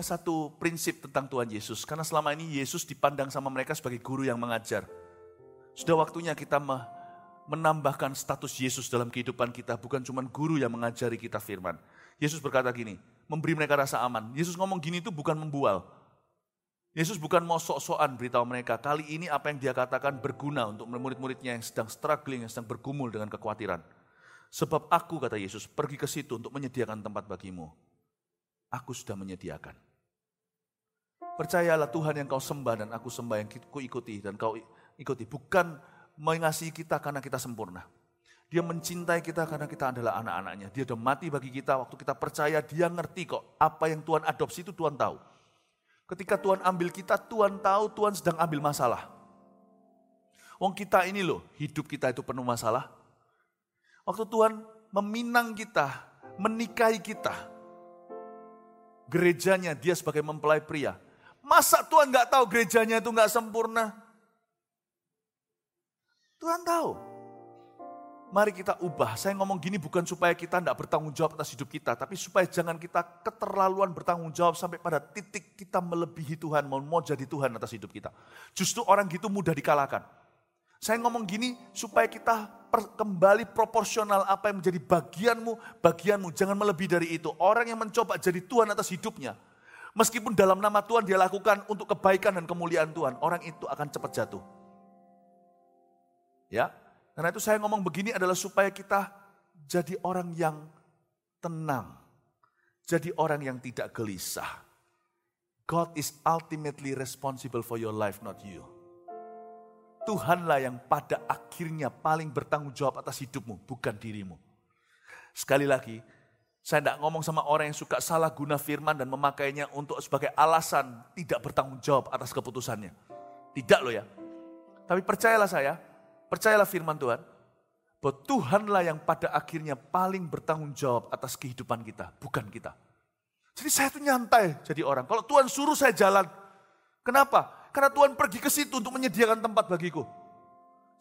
punya satu prinsip tentang Tuhan Yesus. Karena selama ini Yesus dipandang sama mereka sebagai guru yang mengajar. Sudah waktunya kita menambahkan status Yesus dalam kehidupan kita. Bukan cuma guru yang mengajari kita firman. Yesus berkata gini, memberi mereka rasa aman. Yesus ngomong gini itu bukan membual. Yesus bukan mau sok-sokan beritahu mereka, kali ini apa yang dia katakan berguna untuk murid-muridnya yang sedang struggling, yang sedang bergumul dengan kekhawatiran. Sebab aku, kata Yesus, pergi ke situ untuk menyediakan tempat bagimu aku sudah menyediakan. Percayalah Tuhan yang kau sembah dan aku sembah yang ku ikuti dan kau ikuti. Bukan mengasihi kita karena kita sempurna. Dia mencintai kita karena kita adalah anak-anaknya. Dia sudah mati bagi kita waktu kita percaya dia ngerti kok. Apa yang Tuhan adopsi itu Tuhan tahu. Ketika Tuhan ambil kita, Tuhan tahu Tuhan sedang ambil masalah. Wong kita ini loh, hidup kita itu penuh masalah. Waktu Tuhan meminang kita, menikahi kita, gerejanya dia sebagai mempelai pria. Masa Tuhan nggak tahu gerejanya itu nggak sempurna? Tuhan tahu. Mari kita ubah. Saya ngomong gini bukan supaya kita tidak bertanggung jawab atas hidup kita. Tapi supaya jangan kita keterlaluan bertanggung jawab sampai pada titik kita melebihi Tuhan. Mau, mau jadi Tuhan atas hidup kita. Justru orang gitu mudah dikalahkan. Saya ngomong gini supaya kita kembali proporsional apa yang menjadi bagianmu, bagianmu. Jangan melebihi dari itu. Orang yang mencoba jadi Tuhan atas hidupnya. Meskipun dalam nama Tuhan dia lakukan untuk kebaikan dan kemuliaan Tuhan. Orang itu akan cepat jatuh. Ya, karena itu saya ngomong begini adalah supaya kita jadi orang yang tenang. Jadi orang yang tidak gelisah. God is ultimately responsible for your life, not you. Tuhanlah yang pada akhirnya paling bertanggung jawab atas hidupmu, bukan dirimu. Sekali lagi, saya tidak ngomong sama orang yang suka salah guna firman dan memakainya untuk sebagai alasan tidak bertanggung jawab atas keputusannya. Tidak loh ya. Tapi percayalah saya, percayalah firman Tuhan, bahwa Tuhanlah yang pada akhirnya paling bertanggung jawab atas kehidupan kita, bukan kita. Jadi saya tuh nyantai jadi orang. Kalau Tuhan suruh saya jalan, kenapa? Karena Tuhan pergi ke situ untuk menyediakan tempat bagiku.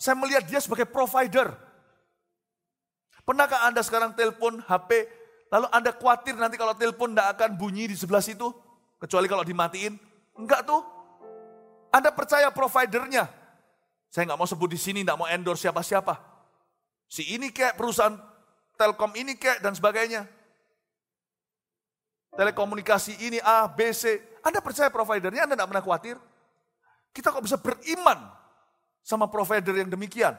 Saya melihat dia sebagai provider. Pernahkah Anda sekarang telepon HP, lalu Anda khawatir nanti kalau telepon tidak akan bunyi di sebelah situ? Kecuali kalau dimatiin. Enggak tuh. Anda percaya providernya. Saya nggak mau sebut di sini, nggak mau endorse siapa-siapa. Si ini kayak perusahaan Telkom ini kayak dan sebagainya. Telekomunikasi ini A, B, C. Anda percaya providernya, Anda tidak pernah khawatir. Kita kok bisa beriman sama provider yang demikian?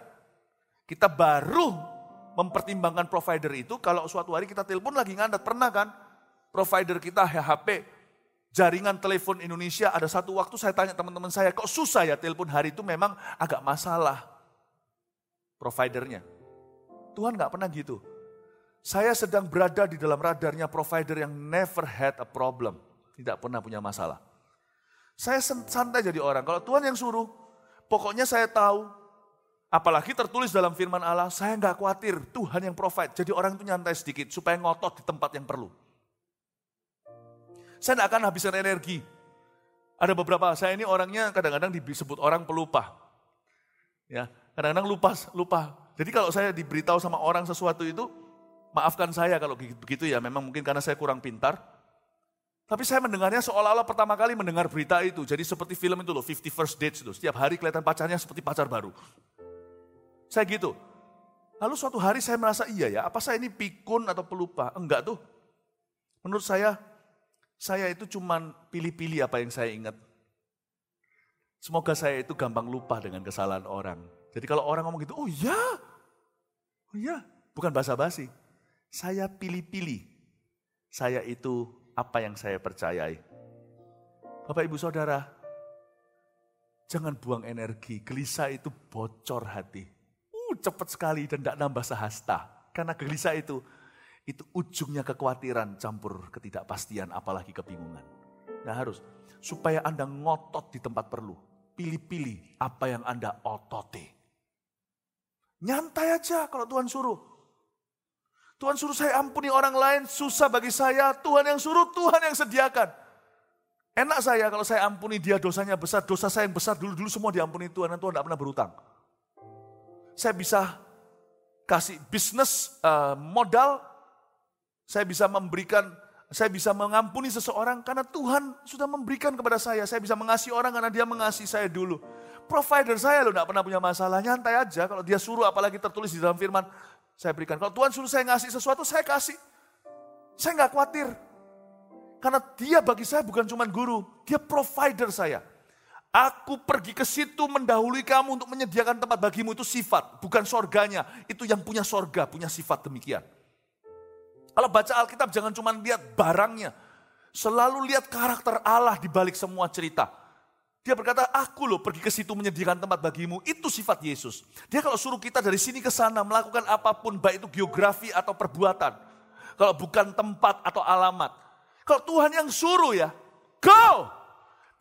Kita baru mempertimbangkan provider itu kalau suatu hari kita telepon lagi ngandat. Pernah kan? Provider kita HP, jaringan telepon Indonesia ada satu waktu saya tanya teman-teman saya, kok susah ya telepon hari itu memang agak masalah providernya. Tuhan nggak pernah gitu. Saya sedang berada di dalam radarnya provider yang never had a problem. Tidak pernah punya masalah. Saya santai jadi orang. Kalau Tuhan yang suruh, pokoknya saya tahu. Apalagi tertulis dalam firman Allah, saya nggak khawatir. Tuhan yang provide. Jadi orang itu nyantai sedikit supaya ngotot di tempat yang perlu. Saya tidak akan habiskan energi. Ada beberapa, saya ini orangnya kadang-kadang disebut orang pelupa. Ya, kadang-kadang lupa, lupa. Jadi kalau saya diberitahu sama orang sesuatu itu, maafkan saya kalau begitu ya, memang mungkin karena saya kurang pintar. Tapi saya mendengarnya seolah-olah pertama kali mendengar berita itu. Jadi seperti film itu loh, 50 First Dates itu. Setiap hari kelihatan pacarnya seperti pacar baru. Saya gitu. Lalu suatu hari saya merasa iya ya, apa saya ini pikun atau pelupa? Enggak tuh. Menurut saya, saya itu cuman pilih-pilih apa yang saya ingat. Semoga saya itu gampang lupa dengan kesalahan orang. Jadi kalau orang ngomong gitu, oh iya, oh iya, bukan basa-basi. Saya pilih-pilih. Saya itu apa yang saya percayai. Bapak Ibu Saudara, jangan buang energi. Gelisah itu bocor hati. Uh, cepat sekali dan tidak nambah sehasta. Karena gelisah itu, itu ujungnya kekhawatiran campur ketidakpastian apalagi kebingungan. Nah harus, supaya Anda ngotot di tempat perlu. Pilih-pilih apa yang Anda ototi. Nyantai aja kalau Tuhan suruh. Tuhan suruh saya ampuni orang lain, susah bagi saya. Tuhan yang suruh, Tuhan yang sediakan. Enak saya kalau saya ampuni dia dosanya besar, dosa saya yang besar dulu-dulu semua diampuni Tuhan, dan Tuhan tidak pernah berutang. Saya bisa kasih bisnis uh, modal, saya bisa memberikan Saya bisa mengampuni seseorang karena Tuhan sudah memberikan kepada saya. Saya bisa mengasihi orang karena dia mengasihi saya dulu. Provider saya loh, tidak pernah punya masalah. Nyantai aja, kalau dia suruh apalagi tertulis di dalam firman, saya berikan. Kalau Tuhan suruh saya ngasih sesuatu, saya kasih. Saya nggak khawatir. Karena dia bagi saya bukan cuma guru, dia provider saya. Aku pergi ke situ mendahului kamu untuk menyediakan tempat bagimu itu sifat, bukan sorganya. Itu yang punya sorga, punya sifat demikian. Kalau baca Alkitab jangan cuma lihat barangnya. Selalu lihat karakter Allah di balik semua cerita. Dia berkata, aku loh pergi ke situ menyediakan tempat bagimu. Itu sifat Yesus. Dia kalau suruh kita dari sini ke sana melakukan apa pun, baik itu geografi atau perbuatan. Kalau bukan tempat atau alamat. Kalau Tuhan yang suruh ya, go!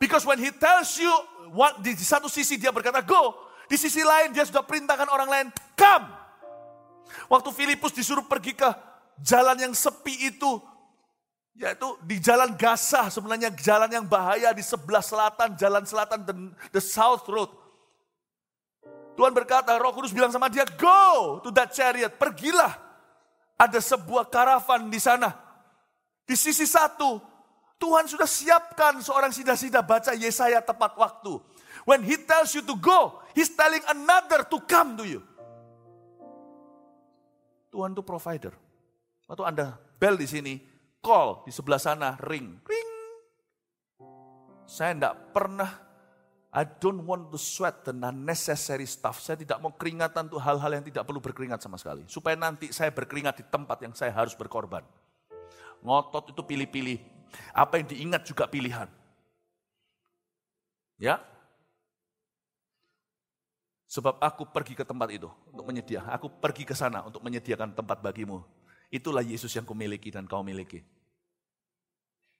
Because when he tells you, what, di satu sisi dia berkata go, di sisi lain dia sudah perintahkan orang lain, come. Waktu Filipus disuruh pergi ke jalan yang sepi itu, yaitu di jalan Gasah, sebenarnya jalan yang bahaya di sebelah selatan, jalan selatan, the, the south road. Tuhan berkata, roh kudus bilang sama dia, go to that chariot, pergilah. Ada sebuah karavan di sana. Di sisi satu, Tuhan sudah siapkan seorang sida-sida baca Yesaya tepat waktu. When he tells you to go, he's telling another to come to you. Tuhan itu provider. Waktu Anda bel di sini, call di sebelah sana, ring, ring. Saya tidak pernah, I don't want to sweat the unnecessary stuff. Saya tidak mau keringatan untuk hal-hal yang tidak perlu berkeringat sama sekali. Supaya nanti saya berkeringat di tempat yang saya harus berkorban. Ngotot itu pilih-pilih, apa yang diingat juga pilihan. Ya. Sebab aku pergi ke tempat itu untuk menyediakan. Aku pergi ke sana untuk menyediakan tempat bagimu. Itulah Yesus yang kau miliki dan kau miliki.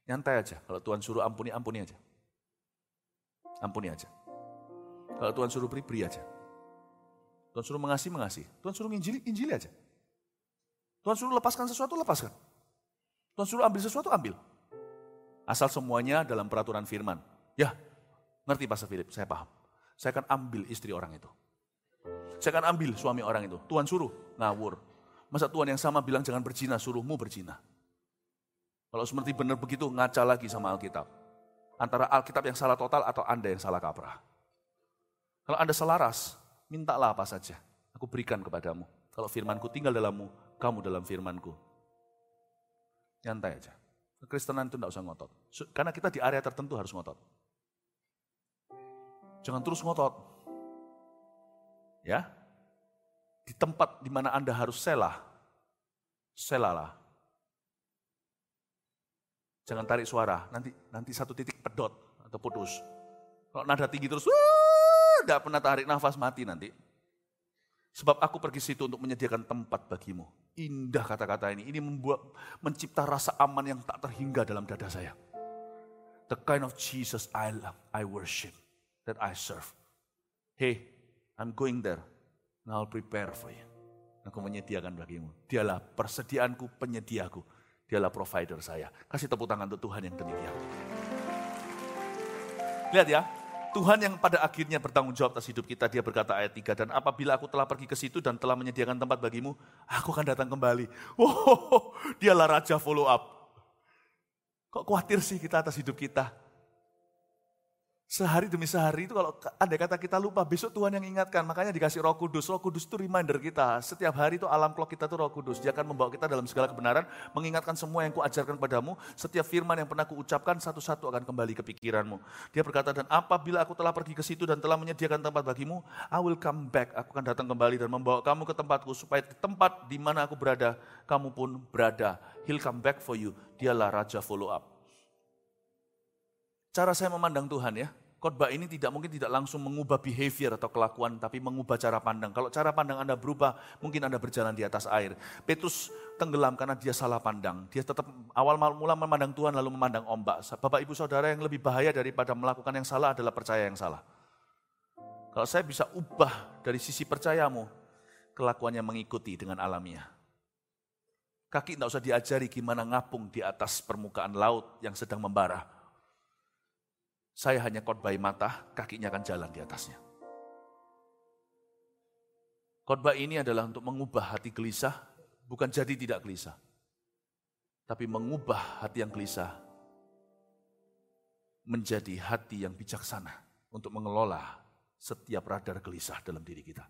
Nyantai aja. Kalau Tuhan suruh ampuni, ampuni aja. Ampuni aja. Kalau Tuhan suruh beri, beri aja. Tuhan suruh mengasihi, mengasihi. Tuhan suruh injili, injili aja. Tuhan suruh lepaskan sesuatu, lepaskan. Tuhan suruh ambil sesuatu, ambil. Asal semuanya dalam peraturan firman. Ya, ngerti Pastor Philip, saya paham. Saya akan ambil istri orang itu. Saya akan ambil suami orang itu. Tuhan suruh, ngawur. Masa Tuhan yang sama bilang jangan berzina, suruhmu berzina. Kalau seperti benar begitu, ngaca lagi sama Alkitab. Antara Alkitab yang salah total atau Anda yang salah kaprah. Kalau Anda selaras, mintalah apa saja. Aku berikan kepadamu. Kalau firmanku tinggal dalammu, kamu dalam firmanku. Nyantai aja. Kekristenan itu tidak usah ngotot. Karena kita di area tertentu harus ngotot. Jangan terus ngotot. Ya. Di tempat di mana Anda harus selah, selalah. Jangan tarik suara, nanti nanti satu titik pedot atau putus. Kalau nada tinggi terus, tidak pernah tarik nafas mati nanti. Sebab aku pergi situ untuk menyediakan tempat bagimu. Indah kata-kata ini. Ini membuat mencipta rasa aman yang tak terhingga dalam dada saya. The kind of Jesus I love, I worship, that I serve. Hey, I'm going there. And I'll prepare for you. Aku menyediakan bagimu. Dialah persediaanku, penyediaku. Dialah provider saya. Kasih tepuk tangan untuk Tuhan yang demikian. Lihat ya, Tuhan yang pada akhirnya bertanggung jawab atas hidup kita, dia berkata ayat 3, dan apabila aku telah pergi ke situ dan telah menyediakan tempat bagimu, aku akan datang kembali. Wow, dialah Raja follow up. Kok khawatir sih kita atas hidup kita? Sehari demi sehari itu kalau ada kata kita lupa, besok Tuhan yang ingatkan. Makanya dikasih roh kudus. Roh kudus itu reminder kita. Setiap hari itu alam clock kita itu roh kudus. Dia akan membawa kita dalam segala kebenaran. Mengingatkan semua yang kuajarkan padamu. Setiap firman yang pernah kuucapkan satu-satu akan kembali ke pikiranmu. Dia berkata, dan apabila aku telah pergi ke situ dan telah menyediakan tempat bagimu, I will come back. Aku akan datang kembali dan membawa kamu ke tempatku. Supaya di tempat di mana aku berada, kamu pun berada. He'll come back for you. Dialah Raja follow up. Cara saya memandang Tuhan ya, khotbah ini tidak mungkin tidak langsung mengubah behavior atau kelakuan, tapi mengubah cara pandang. Kalau cara pandang Anda berubah, mungkin Anda berjalan di atas air. Petrus tenggelam karena dia salah pandang. Dia tetap awal mula memandang Tuhan lalu memandang ombak. Bapak ibu saudara yang lebih bahaya daripada melakukan yang salah adalah percaya yang salah. Kalau saya bisa ubah dari sisi percayamu, kelakuannya mengikuti dengan alamiah. Kaki tidak usah diajari gimana ngapung di atas permukaan laut yang sedang membara saya hanya khotbah mata, kakinya akan jalan di atasnya. Khotbah ini adalah untuk mengubah hati gelisah, bukan jadi tidak gelisah. tapi mengubah hati yang gelisah menjadi hati yang bijaksana untuk mengelola setiap radar gelisah dalam diri kita.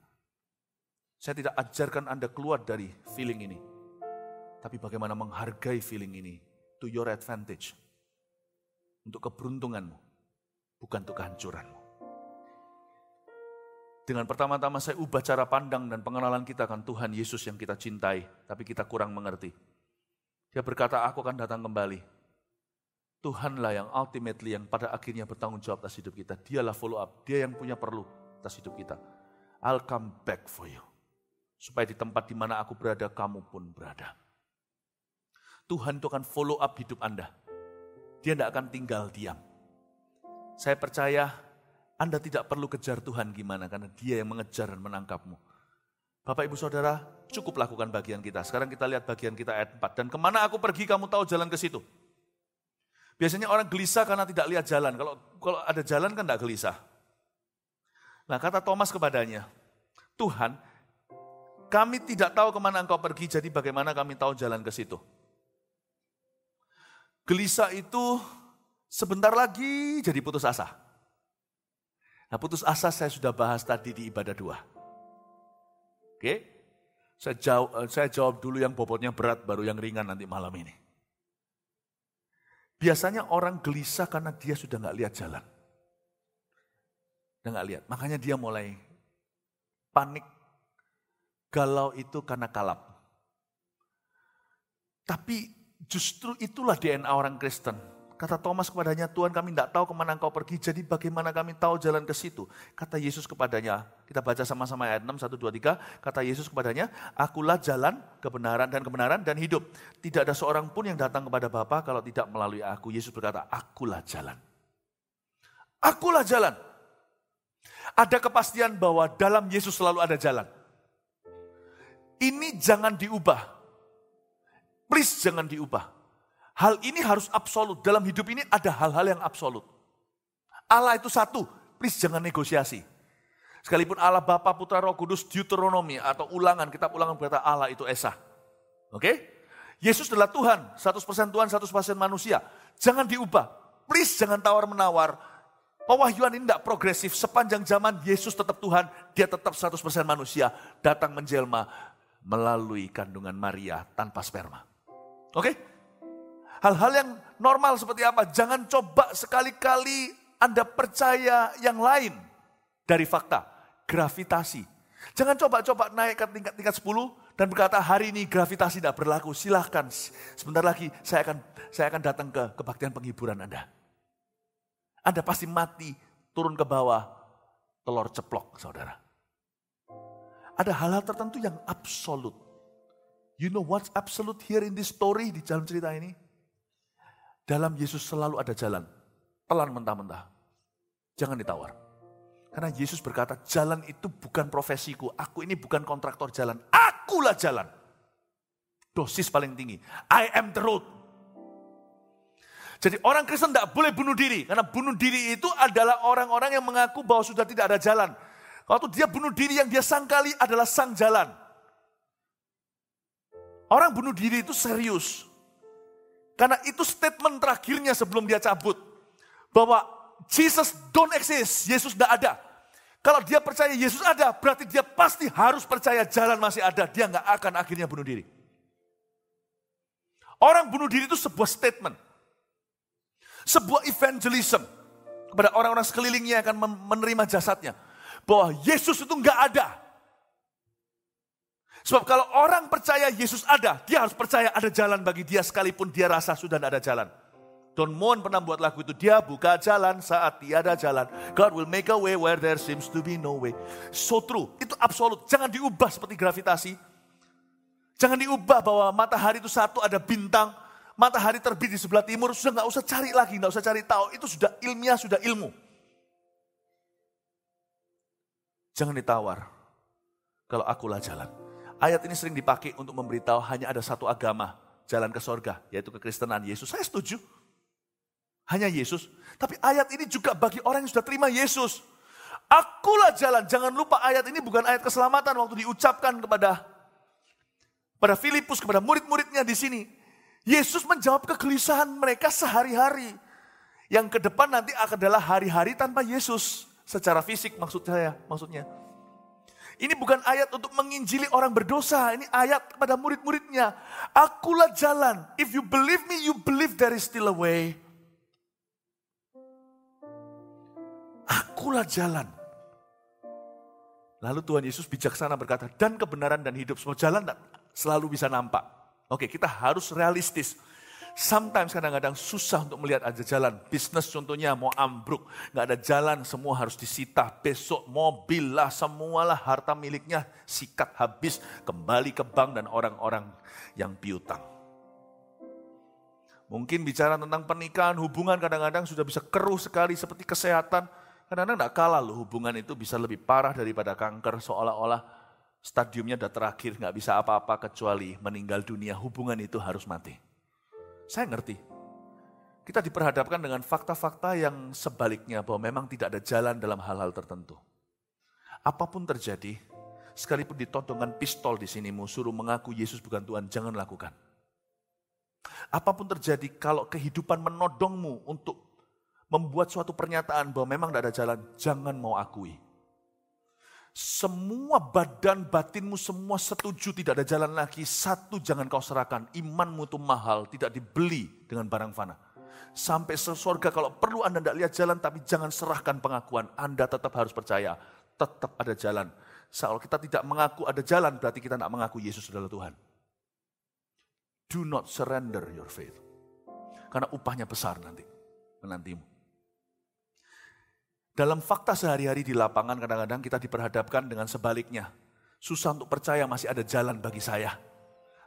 Saya tidak ajarkan Anda keluar dari feeling ini, tapi bagaimana menghargai feeling ini to your advantage. Untuk keberuntunganmu, bukan untuk kehancuranmu. Dengan pertama-tama saya ubah cara pandang dan pengenalan kita akan Tuhan Yesus yang kita cintai, tapi kita kurang mengerti. Dia berkata, aku akan datang kembali. Tuhanlah yang ultimately, yang pada akhirnya bertanggung jawab atas hidup kita. Dialah follow up, dia yang punya perlu atas hidup kita. I'll come back for you. Supaya di tempat di mana aku berada, kamu pun berada. Tuhan itu akan follow up hidup Anda. Dia tidak akan tinggal diam. Saya percaya Anda tidak perlu kejar Tuhan gimana, karena dia yang mengejar dan menangkapmu. Bapak ibu saudara, cukup lakukan bagian kita. Sekarang kita lihat bagian kita ayat 4. Dan ke mana aku pergi kamu tahu jalan ke situ. Biasanya orang gelisah karena tidak lihat jalan. Kalau kalau ada jalan kan tidak gelisah. Nah kata Thomas kepadanya, Tuhan kami tidak tahu ke mana engkau pergi, jadi bagaimana kami tahu jalan ke situ. Gelisah itu sebentar lagi jadi putus asa. Nah putus asa saya sudah bahas tadi di ibadah dua. Oke, saya jawab, eh, saya jawab dulu yang bobotnya berat, baru yang ringan nanti malam ini. Biasanya orang gelisah karena dia sudah nggak lihat jalan. Dia nggak lihat, makanya dia mulai panik galau itu karena kalap. Tapi justru itulah DNA orang Kristen. Kata Thomas kepadanya, Tuhan kami tidak tahu ke mana engkau pergi, jadi bagaimana kami tahu jalan ke situ? Kata Yesus kepadanya, kita baca sama-sama ayat 6, 1, 2, 3. Kata Yesus kepadanya, akulah jalan, kebenaran dan kebenaran dan hidup. Tidak ada seorang pun yang datang kepada Bapa kalau tidak melalui aku. Yesus berkata, akulah jalan. Akulah jalan. Ada kepastian bahwa dalam Yesus selalu ada jalan. Ini jangan diubah. Please jangan diubah. Hal ini harus absolut. Dalam hidup ini ada hal-hal yang absolut. Allah itu satu, please jangan negosiasi. Sekalipun Allah Bapa, Putra, Roh Kudus, Deuteronomi atau ulangan, kitab ulangan berkata Allah itu Esa. Oke? Okay? Yesus adalah Tuhan, 100% Tuhan, 100% manusia. Jangan diubah. Please jangan tawar-menawar. Pewahyuan ini tidak progresif. Sepanjang zaman Yesus tetap Tuhan, dia tetap 100% manusia. Datang menjelma, melalui kandungan Maria tanpa sperma. Oke? Hal-hal yang normal seperti apa? Jangan coba sekali-kali Anda percaya yang lain dari fakta. Gravitasi. Jangan coba-coba naik ke tingkat-tingkat 10 dan berkata hari ini gravitasi tidak berlaku. Silahkan sebentar lagi saya akan saya akan datang ke kebaktian penghiburan Anda. Anda pasti mati turun ke bawah telur ceplok saudara. Ada hal-hal tertentu yang absolut. You know what's absolute here in this story di dalam cerita ini? Dalam Yesus selalu ada jalan. Pelan mentah-mentah. Jangan ditawar. Karena Yesus berkata, jalan itu bukan profesiku. Aku ini bukan kontraktor jalan. Akulah jalan. Dosis paling tinggi. I am the road. Jadi orang Kristen tidak boleh bunuh diri. Karena bunuh diri itu adalah orang-orang yang mengaku bahwa sudah tidak ada jalan. Waktu dia bunuh diri yang dia sangkali adalah sang jalan. Orang bunuh diri itu serius. Karena itu statement terakhirnya sebelum dia cabut. Bahwa Jesus don't exist, Yesus tidak ada. Kalau dia percaya Yesus ada, berarti dia pasti harus percaya jalan masih ada. Dia nggak akan akhirnya bunuh diri. Orang bunuh diri itu sebuah statement. Sebuah evangelism kepada orang-orang sekelilingnya akan menerima jasadnya bahwa Yesus itu enggak ada. Sebab kalau orang percaya Yesus ada, dia harus percaya ada jalan bagi dia sekalipun dia rasa sudah tidak ada jalan. Don Moen pernah buat lagu itu, dia buka jalan saat tiada jalan. God will make a way where there seems to be no way. So true, itu absolut. Jangan diubah seperti gravitasi. Jangan diubah bahwa matahari itu satu ada bintang, matahari terbit di sebelah timur, sudah nggak usah cari lagi, nggak usah cari tahu. Itu sudah ilmiah, sudah ilmu. Jangan ditawar. Kalau akulah jalan. Ayat ini sering dipakai untuk memberitahu hanya ada satu agama, jalan ke sorga, yaitu kekristenan Yesus. Saya setuju. Hanya Yesus. Tapi ayat ini juga bagi orang yang sudah terima Yesus. Akulah jalan. Jangan lupa ayat ini bukan ayat keselamatan waktu diucapkan kepada pada Filipus, kepada murid-muridnya di sini. Yesus menjawab kegelisahan mereka sehari-hari. Yang ke depan nanti adalah hari-hari tanpa Yesus. Secara fisik maksud saya, maksudnya. Ini bukan ayat untuk menginjili orang berdosa. Ini ayat kepada murid-muridnya. Akulah jalan. If you believe me, you believe there is still a way. Akulah jalan. Lalu Tuhan Yesus bijaksana berkata, dan kebenaran dan hidup. Semua jalan selalu bisa nampak. Oke, kita harus realistis. Sometimes kadang-kadang susah untuk melihat ada jalan. Bisnis contohnya mau ambruk, nggak ada jalan, semua harus disita. Besok mobil lah, semualah harta miliknya sikat habis, kembali ke bank dan orang-orang yang piutang. Mungkin bicara tentang pernikahan, hubungan kadang-kadang sudah bisa keruh sekali seperti kesehatan. Kadang-kadang tidak kalah loh hubungan itu bisa lebih parah daripada kanker seolah-olah stadiumnya sudah terakhir, nggak bisa apa-apa kecuali meninggal dunia. Hubungan itu harus mati. Saya ngerti. Kita diperhadapkan dengan fakta-fakta yang sebaliknya bahwa memang tidak ada jalan dalam hal-hal tertentu. Apa pun terjadi, sekalipun ditodongkan pistol di sinimu, suruh mengaku Yesus bukan Tuhan, jangan lakukan. Apa pun terjadi, kalau kehidupan menodongmu untuk membuat suatu pernyataan bahwa memang tidak ada jalan, jangan mau akui. Semua badan batinmu semua setuju tidak ada jalan lagi. Satu jangan kau serahkan. Imanmu itu mahal, tidak dibeli dengan barang fana. Sampai sesurga kalau perlu Anda tidak lihat jalan tapi jangan serahkan pengakuan. Anda tetap harus percaya. Tetap ada jalan. Kalau kita tidak mengaku ada jalan berarti kita tidak mengaku Yesus adalah Tuhan. Do not surrender your faith. Karena upahnya besar nanti. Menantimu. Dalam fakta sehari-hari di lapangan kadang-kadang kita diperhadapkan dengan sebaliknya. Susah untuk percaya masih ada jalan bagi saya.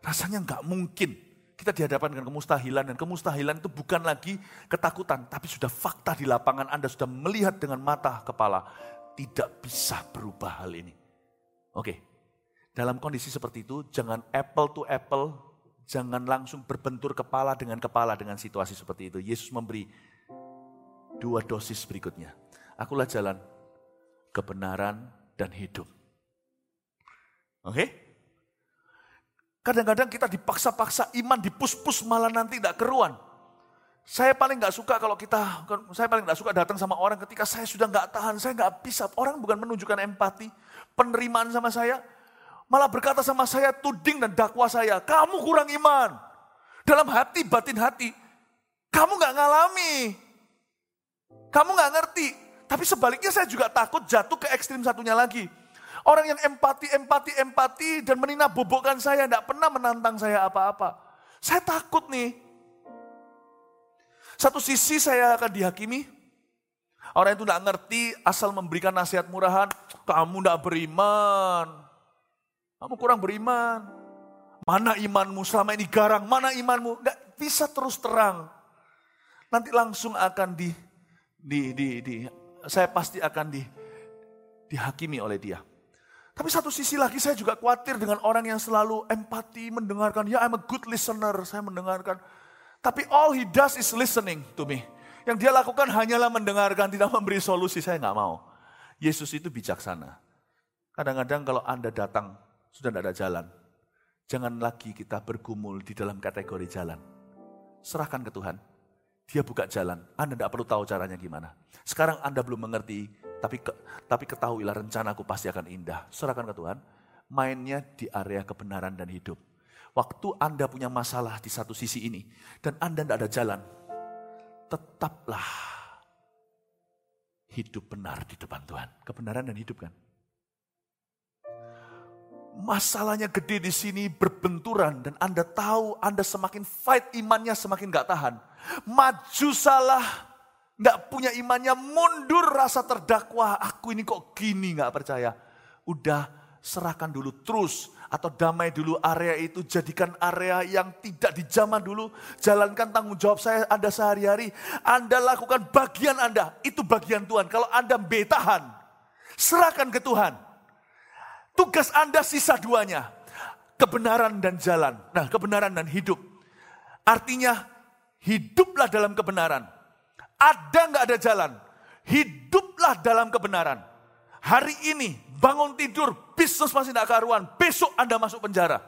Rasanya nggak mungkin kita dihadapkan dengan kemustahilan dan kemustahilan itu bukan lagi ketakutan, tapi sudah fakta di lapangan Anda sudah melihat dengan mata kepala tidak bisa berubah hal ini. Oke, dalam kondisi seperti itu jangan apple to apple, jangan langsung berbentur kepala dengan kepala dengan situasi seperti itu. Yesus memberi dua dosis berikutnya. Akulah jalan, kebenaran, dan hidup. Oke? Kadang-kadang kita dipaksa-paksa iman, dipus-pus malah nanti tidak keruan. Saya paling nggak suka kalau kita, saya paling nggak suka datang sama orang ketika saya sudah nggak tahan, saya nggak bisa. Orang bukan menunjukkan empati, penerimaan sama saya, malah berkata sama saya, tuding dan dakwa saya, kamu kurang iman. Dalam hati, batin hati, kamu nggak ngalami, kamu nggak ngerti. Tapi sebaliknya saya juga takut jatuh ke ekstrim satunya lagi. Orang yang empati, empati, empati dan menina bobokkan saya, tidak pernah menantang saya apa-apa. Saya takut nih. Satu sisi saya akan dihakimi. Orang itu tidak ngerti asal memberikan nasihat murahan. Kamu tidak beriman. Kamu kurang beriman. Mana imanmu selama ini garang, mana imanmu? Tidak bisa terus terang. Nanti langsung akan di, di, di, di saya pasti akan di, dihakimi oleh dia. Tapi satu sisi lagi saya juga khawatir dengan orang yang selalu empati, mendengarkan. Ya, I'm a good listener, saya mendengarkan. Tapi all he does is listening to me. Yang dia lakukan hanyalah mendengarkan, tidak memberi solusi. Saya nggak mau. Yesus itu bijaksana. Kadang-kadang kalau Anda datang, sudah tidak ada jalan. Jangan lagi kita bergumul di dalam kategori jalan. Serahkan ke Tuhan. Dia buka jalan, Anda tidak perlu tahu caranya gimana. Sekarang Anda belum mengerti, tapi ke, tapi ketahuilah rencanaku pasti akan indah. Serahkan ke Tuhan, mainnya di area kebenaran dan hidup. Waktu Anda punya masalah di satu sisi ini, dan Anda tidak ada jalan, tetaplah hidup benar di depan Tuhan. Kebenaran dan hidup kan? Masalahnya gede di sini berbenturan dan Anda tahu Anda semakin fight imannya semakin gak tahan. Maju salah, gak punya imannya, mundur rasa terdakwa. Aku ini kok gini gak percaya. Udah serahkan dulu terus atau damai dulu area itu jadikan area yang tidak di zaman dulu jalankan tanggung jawab saya Anda sehari-hari Anda lakukan bagian Anda itu bagian Tuhan kalau Anda betahan serahkan ke Tuhan Tugas Anda sisa duanya. Kebenaran dan jalan. Nah, kebenaran dan hidup. Artinya, hiduplah dalam kebenaran. Ada nggak ada jalan? Hiduplah dalam kebenaran. Hari ini bangun tidur, bisnis masih tidak karuan. Besok Anda masuk penjara.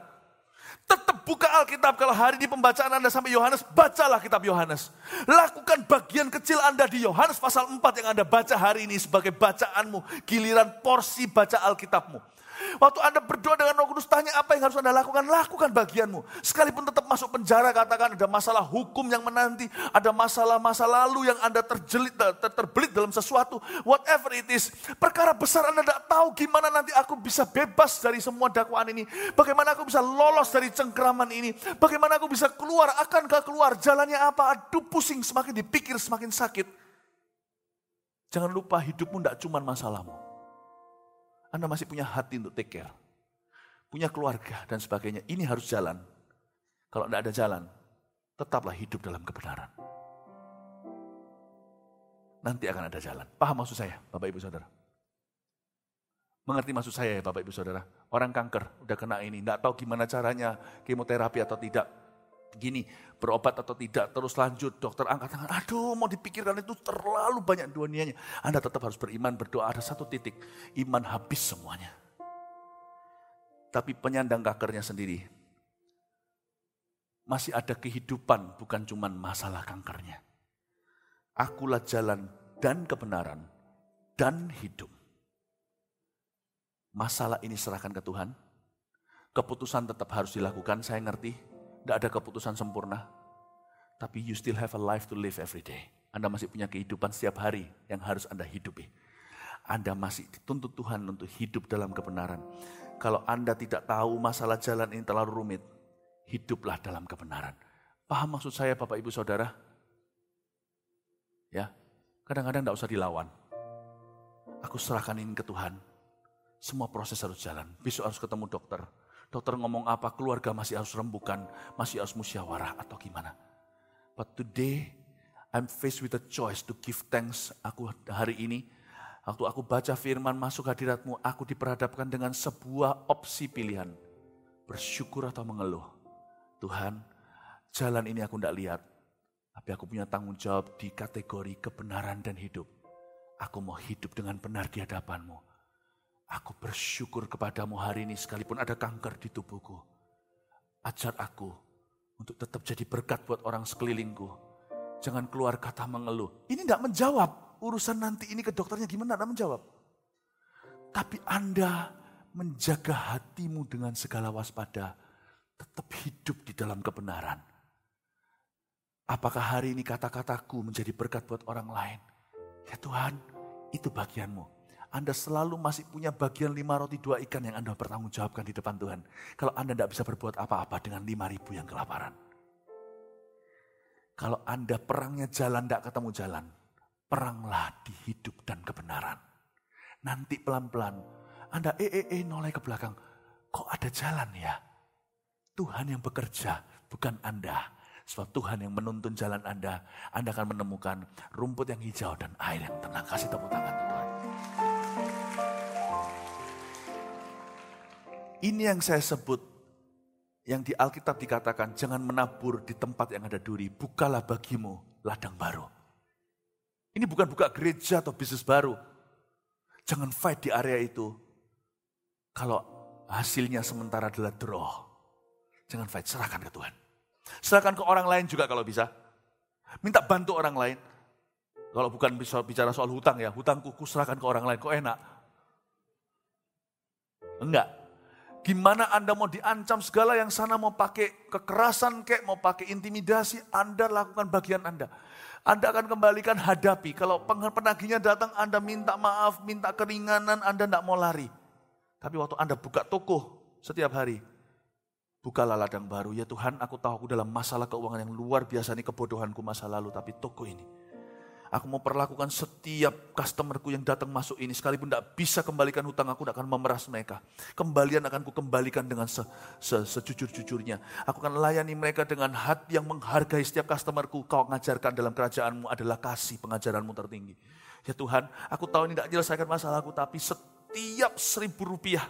Tetap buka Alkitab kalau hari ini pembacaan Anda sampai Yohanes, bacalah kitab Yohanes. Lakukan bagian kecil Anda di Yohanes pasal 4 yang Anda baca hari ini sebagai bacaanmu, giliran porsi baca Alkitabmu. Waktu Anda berdoa dengan roh kudus, tanya apa yang harus Anda lakukan, lakukan bagianmu. Sekalipun tetap masuk penjara, katakan ada masalah hukum yang menanti, ada masalah masa lalu yang Anda terjelit, ter terbelit dalam sesuatu, whatever it is. Perkara besar Anda tidak tahu gimana nanti aku bisa bebas dari semua dakwaan ini. Bagaimana aku bisa lolos dari cengkraman ini. Bagaimana aku bisa keluar, akankah keluar, jalannya apa, aduh pusing, semakin dipikir semakin sakit. Jangan lupa hidupmu tidak cuma masalahmu. Anda masih punya hati untuk take care. Punya keluarga dan sebagainya. Ini harus jalan. Kalau tidak ada jalan, tetaplah hidup dalam kebenaran. Nanti akan ada jalan. Paham maksud saya, Bapak Ibu Saudara? Mengerti maksud saya ya Bapak Ibu Saudara? Orang kanker udah kena ini, tidak tahu gimana caranya kemoterapi atau tidak gini, berobat atau tidak, terus lanjut, dokter angkat tangan, aduh mau dipikirkan itu terlalu banyak dunianya. Anda tetap harus beriman, berdoa, ada satu titik, iman habis semuanya. Tapi penyandang kankernya sendiri, masih ada kehidupan, bukan cuma masalah kankernya. Akulah jalan dan kebenaran dan hidup. Masalah ini serahkan ke Tuhan. Keputusan tetap harus dilakukan, saya ngerti tidak ada keputusan sempurna. Tapi you still have a life to live every day. Anda masih punya kehidupan setiap hari yang harus Anda hidupi. Anda masih dituntut Tuhan untuk hidup dalam kebenaran. Kalau Anda tidak tahu masalah jalan ini terlalu rumit, hiduplah dalam kebenaran. Paham maksud saya Bapak Ibu Saudara? Ya, kadang-kadang tidak usah dilawan. Aku serahkan ini ke Tuhan. Semua proses harus jalan. Besok harus ketemu dokter Dokter ngomong apa, keluarga masih harus rembukan, masih harus musyawarah atau gimana. But today, I'm faced with a choice to give thanks. Aku hari ini, waktu aku baca firman masuk hadiratmu, aku diperhadapkan dengan sebuah opsi pilihan. Bersyukur atau mengeluh. Tuhan, jalan ini aku tidak lihat. Tapi aku punya tanggung jawab di kategori kebenaran dan hidup. Aku mau hidup dengan benar di hadapanmu. Aku bersyukur kepadamu hari ini sekalipun ada kanker di tubuhku. Ajar aku untuk tetap jadi berkat buat orang sekelilingku. Jangan keluar kata mengeluh. Ini tidak menjawab. Urusan nanti ini ke dokternya gimana tidak menjawab. Tapi Anda menjaga hatimu dengan segala waspada. Tetap hidup di dalam kebenaran. Apakah hari ini kata-kataku menjadi berkat buat orang lain? Ya Tuhan, itu bagianmu. Anda selalu masih punya bagian lima roti dua ikan yang Anda bertanggung jawabkan di depan Tuhan. Kalau Anda tidak bisa berbuat apa-apa dengan lima ribu yang kelaparan. Kalau Anda perangnya jalan, tidak ketemu jalan. Peranglah di hidup dan kebenaran. Nanti pelan-pelan, Anda eh, eh, eh, noleh ke belakang. Kok ada jalan ya? Tuhan yang bekerja, bukan Anda. Sebab Tuhan yang menuntun jalan Anda, Anda akan menemukan rumput yang hijau dan air yang tenang. Kasih tepuk tangan Ini yang saya sebut, yang di Alkitab dikatakan, jangan menabur di tempat yang ada duri, bukalah bagimu ladang baru. Ini bukan buka gereja atau bisnis baru. Jangan fight di area itu. Kalau hasilnya sementara adalah draw. Jangan fight, serahkan ke Tuhan. Serahkan ke orang lain juga kalau bisa. Minta bantu orang lain. Kalau bukan bicara soal hutang ya, hutangku serahkan ke orang lain, kok enak? Enggak, Gimana Anda mau diancam segala yang sana mau pakai kekerasan kek, mau pakai intimidasi, Anda lakukan bagian Anda. Anda akan kembalikan hadapi. Kalau penagihnya datang, Anda minta maaf, minta keringanan, Anda tidak mau lari. Tapi waktu Anda buka toko setiap hari, bukalah ladang baru. Ya Tuhan, aku tahu aku dalam masalah keuangan yang luar biasa ini kebodohanku masa lalu, tapi toko ini Aku mau perlakukan setiap customerku yang datang masuk ini. Sekalipun tidak bisa kembalikan hutang, aku tidak akan memeras mereka. Kembalian akan ku kembalikan dengan se, se, sejujur-jujurnya. Aku akan layani mereka dengan hati yang menghargai setiap customerku. Kau mengajarkan dalam kerajaanmu adalah kasih pengajaranmu tertinggi. Ya Tuhan, aku tahu ini tidak menyelesaikan masalahku, tapi setiap setiap seribu rupiah.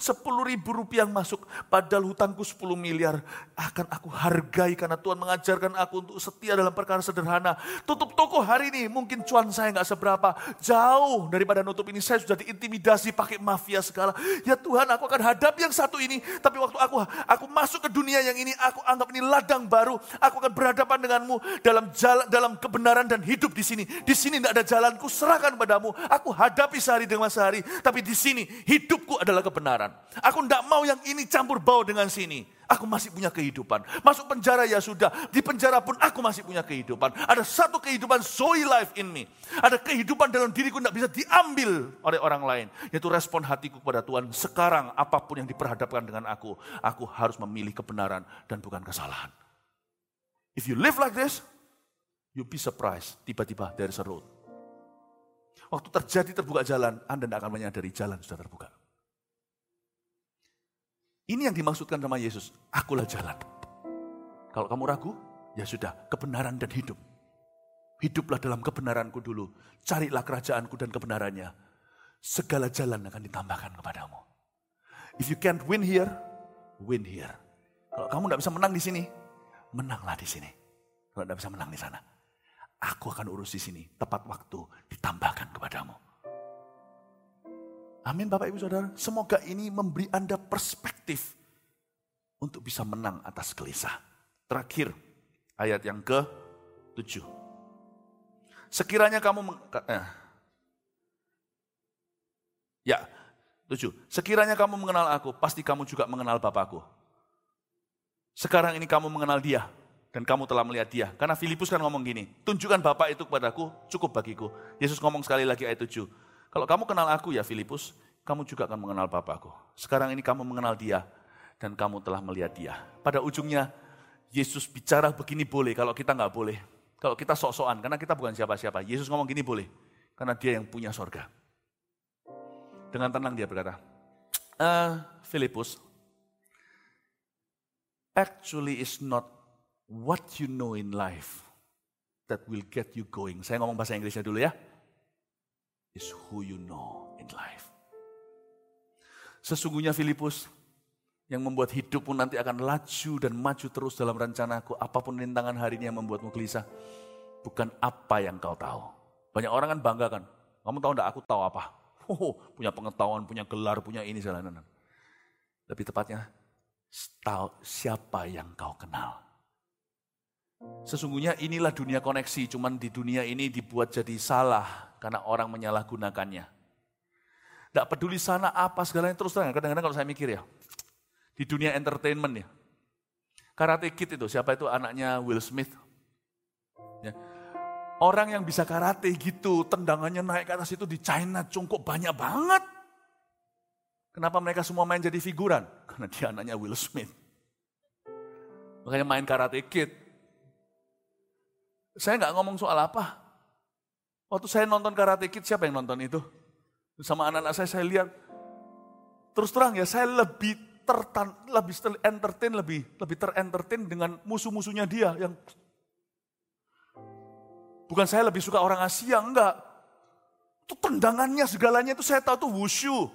Sepuluh ribu rupiah yang masuk, padahal hutangku sepuluh miliar. Akan aku hargai karena Tuhan mengajarkan aku untuk setia dalam perkara sederhana. Tutup toko hari ini, mungkin cuan saya nggak seberapa. Jauh daripada nutup ini, saya sudah diintimidasi pakai mafia segala. Ya Tuhan, aku akan hadap yang satu ini. Tapi waktu aku aku masuk ke dunia yang ini, aku anggap ini ladang baru. Aku akan berhadapan denganmu dalam jalan, dalam kebenaran dan hidup di sini. Di sini tidak ada jalanku, serahkan padamu. Aku hadapi sehari dengan sehari. Tapi sini, hidupku adalah kebenaran. Aku tidak mau yang ini campur bau dengan sini. Aku masih punya kehidupan. Masuk penjara ya sudah. Di penjara pun aku masih punya kehidupan. Ada satu kehidupan Zoe life in me. Ada kehidupan dalam diriku tidak bisa diambil oleh orang lain. Yaitu respon hatiku kepada Tuhan. Sekarang apa pun yang diperhadapkan dengan aku. Aku harus memilih kebenaran dan bukan kesalahan. If you live like this, you be surprised. Tiba-tiba there's a road. Waktu terjadi terbuka jalan, Anda tidak akan menyadari jalan sudah terbuka. Ini yang dimaksudkan sama Yesus. Akulah jalan. Kalau kamu ragu, ya sudah, kebenaran dan hidup. Hiduplah dalam kebenaranku dulu. Carilah kerajaanku dan kebenarannya. Segala jalan akan ditambahkan kepadamu. If you can't win here, win here. Kalau kamu tidak bisa menang di sini, menanglah di sini. Kalau tidak bisa menang di sana, aku akan urus di sini. Tepat waktu ditambahkan kepadamu. Amin Bapak Ibu Saudara. Semoga ini memberi Anda perspektif untuk bisa menang atas gelisah. Terakhir, ayat yang ke-7. Sekiranya kamu eh, Ya, tujuh. Sekiranya kamu mengenal aku, pasti kamu juga mengenal Bapakku. Sekarang ini kamu mengenal dia, dan kamu telah melihat dia. Karena Filipus kan ngomong gini, tunjukkan Bapak itu kepadaku, cukup bagiku. Yesus ngomong sekali lagi ayat 7. Kalau kamu kenal aku ya Filipus, kamu juga akan mengenal Bapakku. Sekarang ini kamu mengenal dia dan kamu telah melihat dia. Pada ujungnya Yesus bicara begini boleh, kalau kita nggak boleh. Kalau kita sok-sokan, karena kita bukan siapa-siapa. Yesus ngomong gini boleh, karena dia yang punya sorga. Dengan tenang dia berkata, uh, Filipus, actually is not what you know in life that will get you going. Saya ngomong bahasa Inggrisnya dulu ya is who you know in life. Sesungguhnya Filipus yang membuat hidupmu nanti akan laju dan maju terus dalam rencanaku. Apa pun rintangan hari ini yang membuatmu gelisah. Bukan apa yang kau tahu. Banyak orang kan bangga kan. Kamu tahu enggak aku tahu apa? Oh, punya pengetahuan, punya gelar, punya ini, jalanan. Lebih tepatnya, tahu siapa yang kau kenal. Sesungguhnya inilah dunia koneksi, cuman di dunia ini dibuat jadi salah karena orang menyalahgunakannya. Tidak peduli sana apa segalanya terus terang. Kadang-kadang kalau saya mikir ya, di dunia entertainment ya, Karate Kid itu, siapa itu anaknya Will Smith. Ya. Orang yang bisa karate gitu, tendangannya naik ke atas itu di China cukup banyak banget. Kenapa mereka semua main jadi figuran? Karena dia anaknya Will Smith. Makanya main Karate Kid. Saya nggak ngomong soal apa. Waktu saya nonton Karate Kid, siapa yang nonton itu? Sama anak-anak saya, saya lihat. Terus terang ya, saya lebih tertan, lebih entertain, lebih lebih terentertain dengan musuh-musuhnya dia yang bukan saya lebih suka orang Asia, enggak. Itu tendangannya segalanya itu saya tahu tuh wushu.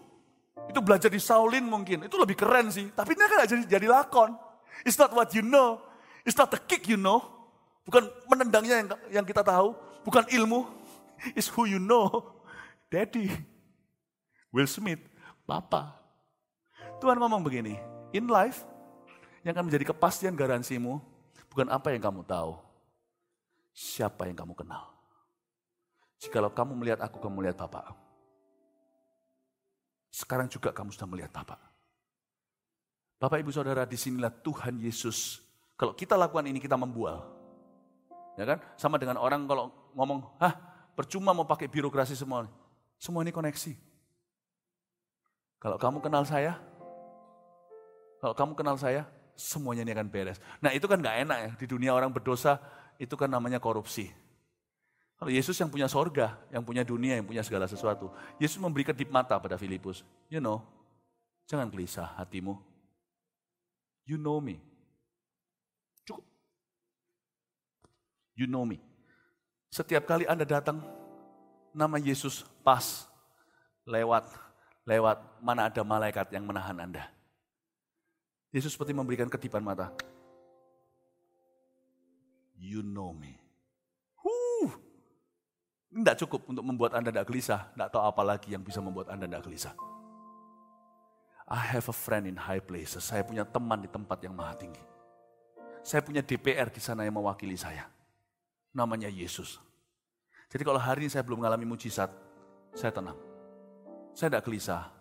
Itu belajar di Shaolin mungkin, itu lebih keren sih. Tapi ini kan jadi jadi lakon. It's not what you know, it's not the kick you know. Bukan menendangnya yang, yang kita tahu, bukan ilmu, is who you know. Daddy. Will Smith, Papa. Tuhan ngomong begini, in life, yang akan menjadi kepastian garansimu, bukan apa yang kamu tahu, siapa yang kamu kenal. Jikalau kamu melihat aku, kamu melihat Bapak. Sekarang juga kamu sudah melihat Bapak. Bapak, Ibu, Saudara, di sinilah Tuhan Yesus. Kalau kita lakukan ini, kita membual. Ya kan? Sama dengan orang kalau ngomong, hah Percuma mau pakai birokrasi semua. Semua ini koneksi. Kalau kamu kenal saya, kalau kamu kenal saya, semuanya ini akan beres. Nah itu kan gak enak ya, di dunia orang berdosa, itu kan namanya korupsi. Kalau Yesus yang punya sorga, yang punya dunia, yang punya segala sesuatu. Yesus memberi kedip mata pada Filipus. You know, jangan gelisah hatimu. You know me. You know me. Setiap kali Anda datang, nama Yesus pas, lewat, lewat mana ada malaikat yang menahan Anda. Yesus seperti memberikan kedipan mata. You know me. Huh. Tidak cukup untuk membuat Anda tidak gelisah. Tidak tahu apa lagi yang bisa membuat Anda tidak gelisah. I have a friend in high places. Saya punya teman di tempat yang maha tinggi. Saya punya DPR di sana yang mewakili saya. Namanya Yesus. Jadi kalau hari ini saya belum mengalami mujizat, saya tenang. Saya tidak gelisah.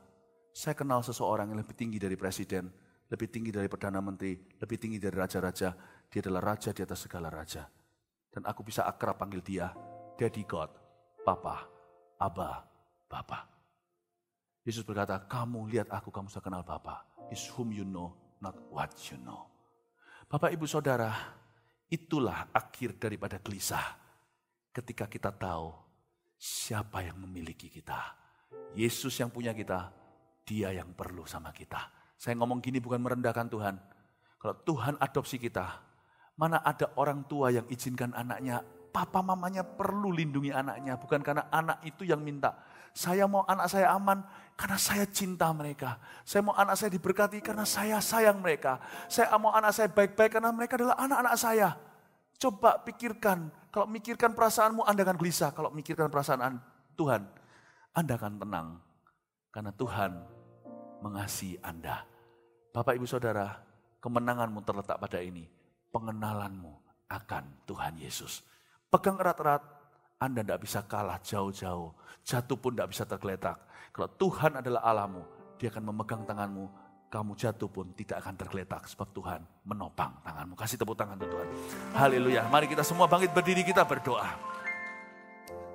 Saya kenal seseorang yang lebih tinggi dari presiden, lebih tinggi dari perdana menteri, lebih tinggi dari raja-raja. Dia adalah raja di atas segala raja. Dan aku bisa akrab panggil dia, Daddy God, Papa, Abba, Bapa. Yesus berkata, kamu lihat aku, kamu sudah kenal Bapa. Is whom you know, not what you know. Bapak ibu saudara, itulah akhir daripada gelisah. Ketika kita tahu siapa yang memiliki kita. Yesus yang punya kita, dia yang perlu sama kita. Saya ngomong gini bukan merendahkan Tuhan. Kalau Tuhan adopsi kita, mana ada orang tua yang izinkan anaknya, papa mamanya perlu lindungi anaknya, bukan karena anak itu yang minta. Saya mau anak saya aman karena saya cinta mereka. Saya mau anak saya diberkati karena saya sayang mereka. Saya mau anak saya baik-baik karena mereka adalah anak-anak saya. Coba pikirkan, kalau mikirkan perasaanmu Anda akan gelisah. Kalau mikirkan perasaan Tuhan, Anda akan tenang. Karena Tuhan mengasihi Anda. Bapak ibu saudara, kemenanganmu terletak pada ini. Pengenalanmu akan Tuhan Yesus. Pegang erat-erat anda tidak bisa kalah jauh-jauh. Jatuh pun tidak bisa tergeletak. Kalau Tuhan adalah Allahmu, dia akan memegang tanganmu. Kamu jatuh pun tidak akan tergeletak sebab Tuhan menopang tanganmu. Kasih tepuk tangan untuk Tuhan. Haleluya. Mari kita semua bangkit berdiri kita berdoa.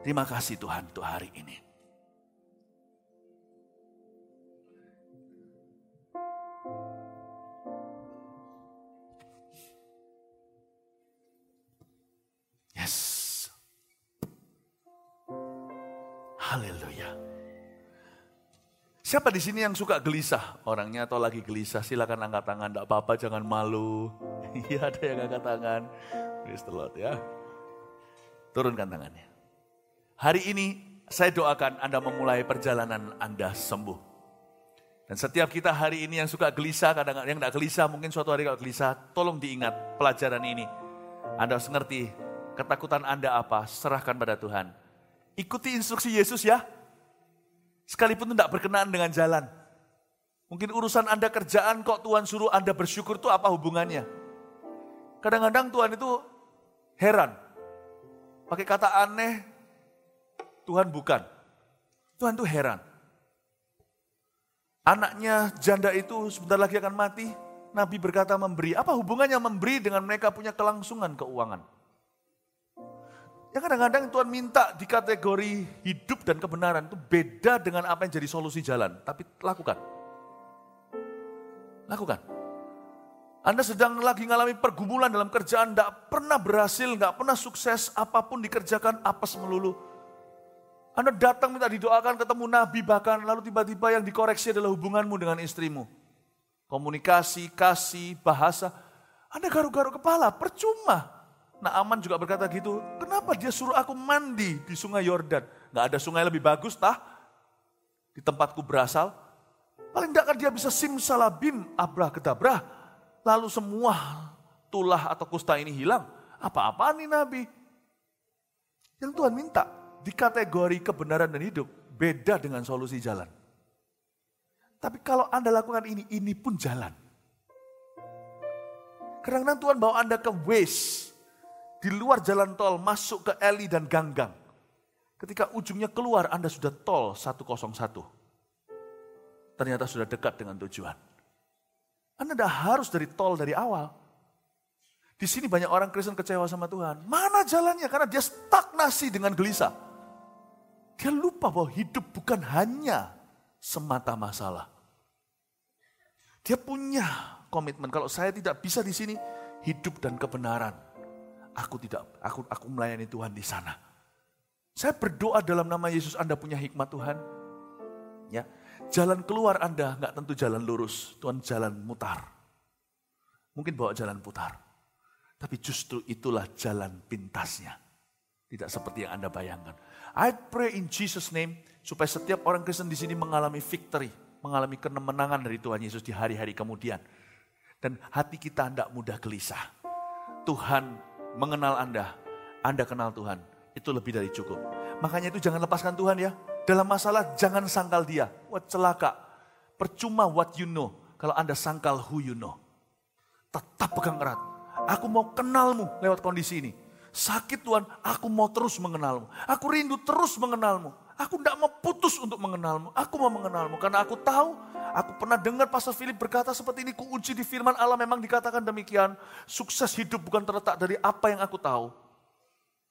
Terima kasih Tuhan untuk hari ini. Haleluya. Siapa di sini yang suka gelisah? Orangnya atau lagi gelisah, silakan angkat tangan. Tidak apa-apa, jangan malu. Iya ada yang angkat tangan. Praise the Lord ya. Turunkan tangannya. Hari ini saya doakan Anda memulai perjalanan Anda sembuh. Dan setiap kita hari ini yang suka gelisah, kadang-kadang yang tidak gelisah, mungkin suatu hari kalau gelisah, tolong diingat pelajaran ini. Anda harus ngerti ketakutan Anda apa, serahkan pada Tuhan. Ikuti instruksi Yesus ya. Sekalipun tidak berkenaan dengan jalan. Mungkin urusan Anda kerjaan kok Tuhan suruh Anda bersyukur itu apa hubungannya? Kadang-kadang Tuhan itu heran. Pakai kata aneh, Tuhan bukan. Tuhan itu heran. Anaknya janda itu sebentar lagi akan mati. Nabi berkata memberi. Apa hubungannya memberi dengan mereka punya kelangsungan keuangan? Yang kadang-kadang Tuhan minta di kategori hidup dan kebenaran itu beda dengan apa yang jadi solusi jalan. Tapi lakukan. Lakukan. Anda sedang lagi mengalami pergumulan dalam kerjaan, tidak pernah berhasil, tidak pernah sukses, apa pun dikerjakan, apes melulu. Anda datang minta didoakan, ketemu Nabi bahkan, lalu tiba-tiba yang dikoreksi adalah hubunganmu dengan istrimu. Komunikasi, kasih, bahasa. Anda garu-garu kepala, percuma. Nah Aman juga berkata gitu, kenapa dia suruh aku mandi di sungai Yordan? Gak ada sungai lebih bagus tah? Di tempatku berasal. Paling tidak kan dia bisa simsalabim abrah kedabrah. Lalu semua tulah atau kusta ini hilang. Apa-apa nih Nabi? Yang Tuhan minta di kategori kebenaran dan hidup beda dengan solusi jalan. Tapi kalau Anda lakukan ini, ini pun jalan. Kadang-kadang Tuhan bawa Anda ke waste di luar jalan tol masuk ke Eli dan Ganggang. Ketika ujungnya keluar Anda sudah tol 101. Ternyata sudah dekat dengan tujuan. Anda tidak harus dari tol dari awal. Di sini banyak orang Kristen kecewa sama Tuhan. Mana jalannya? Karena dia stagnasi dengan gelisah. Dia lupa bahwa hidup bukan hanya semata masalah. Dia punya komitmen. Kalau saya tidak bisa di sini, hidup dan kebenaran Aku tidak, aku aku melayani Tuhan di sana. Saya berdoa dalam nama Yesus Anda punya hikmat Tuhan. Ya, jalan keluar Anda nggak tentu jalan lurus, Tuhan jalan mutar. Mungkin bawa jalan putar. Tapi justru itulah jalan pintasnya. Tidak seperti yang Anda bayangkan. I pray in Jesus name, Supaya setiap orang Kristen di sini mengalami victory, mengalami kemenangan dari Tuhan Yesus di hari-hari kemudian. Dan hati kita tidak mudah gelisah. Tuhan mengenal Anda, Anda kenal Tuhan. Itu lebih dari cukup. Makanya itu jangan lepaskan Tuhan ya. Dalam masalah jangan sangkal dia. Wah celaka. Percuma what you know. Kalau Anda sangkal who you know. Tetap pegang erat. Aku mau kenalmu lewat kondisi ini. Sakit Tuhan, aku mau terus mengenalmu. Aku rindu terus mengenalmu. Aku tidak mau putus untuk mengenalmu. Aku mau mengenalmu karena aku tahu, aku pernah dengar Pastor Philip berkata seperti ini, kuuji di firman Allah memang dikatakan demikian. Sukses hidup bukan terletak dari apa yang aku tahu,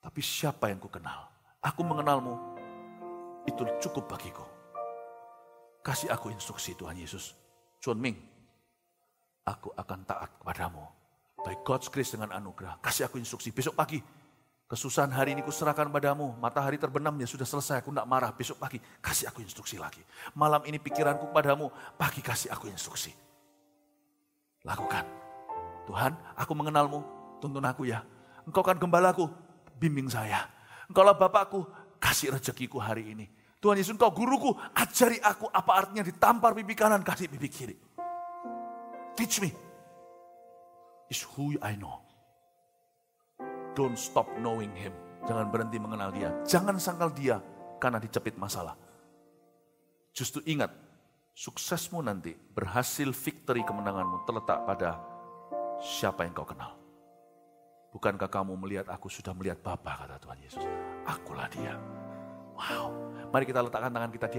tapi siapa yang ku kenal. Aku mengenalmu, itu cukup bagiku. Kasih aku instruksi Tuhan Yesus. Chuan Ming, aku akan taat kepadamu. By God's grace dengan anugerah. Kasih aku instruksi. Besok pagi, Kesusahan hari ini kuserahkan padamu. Matahari terbenam ya sudah selesai. Aku tidak marah. Besok pagi kasih aku instruksi lagi. Malam ini pikiranku padamu. Pagi kasih aku instruksi. Lakukan. Tuhan aku mengenalmu. Tuntun aku ya. Engkau kan gembalaku. Bimbing saya. Engkaulah Bapakku. Kasih rezekiku hari ini. Tuhan Yesus engkau guruku. Ajari aku apa artinya ditampar pipi kanan. Kasih pipi kiri. Teach me. Is who I know. Don't stop knowing him. Jangan berhenti mengenal dia. Jangan sangkal dia karena dicepit masalah. Justru ingat, suksesmu nanti, berhasil victory kemenanganmu terletak pada siapa yang kau kenal. Bukankah kamu melihat aku sudah melihat Bapa, kata Tuhan Yesus. Akulah dia. Wow. Mari kita letakkan tangan kita di.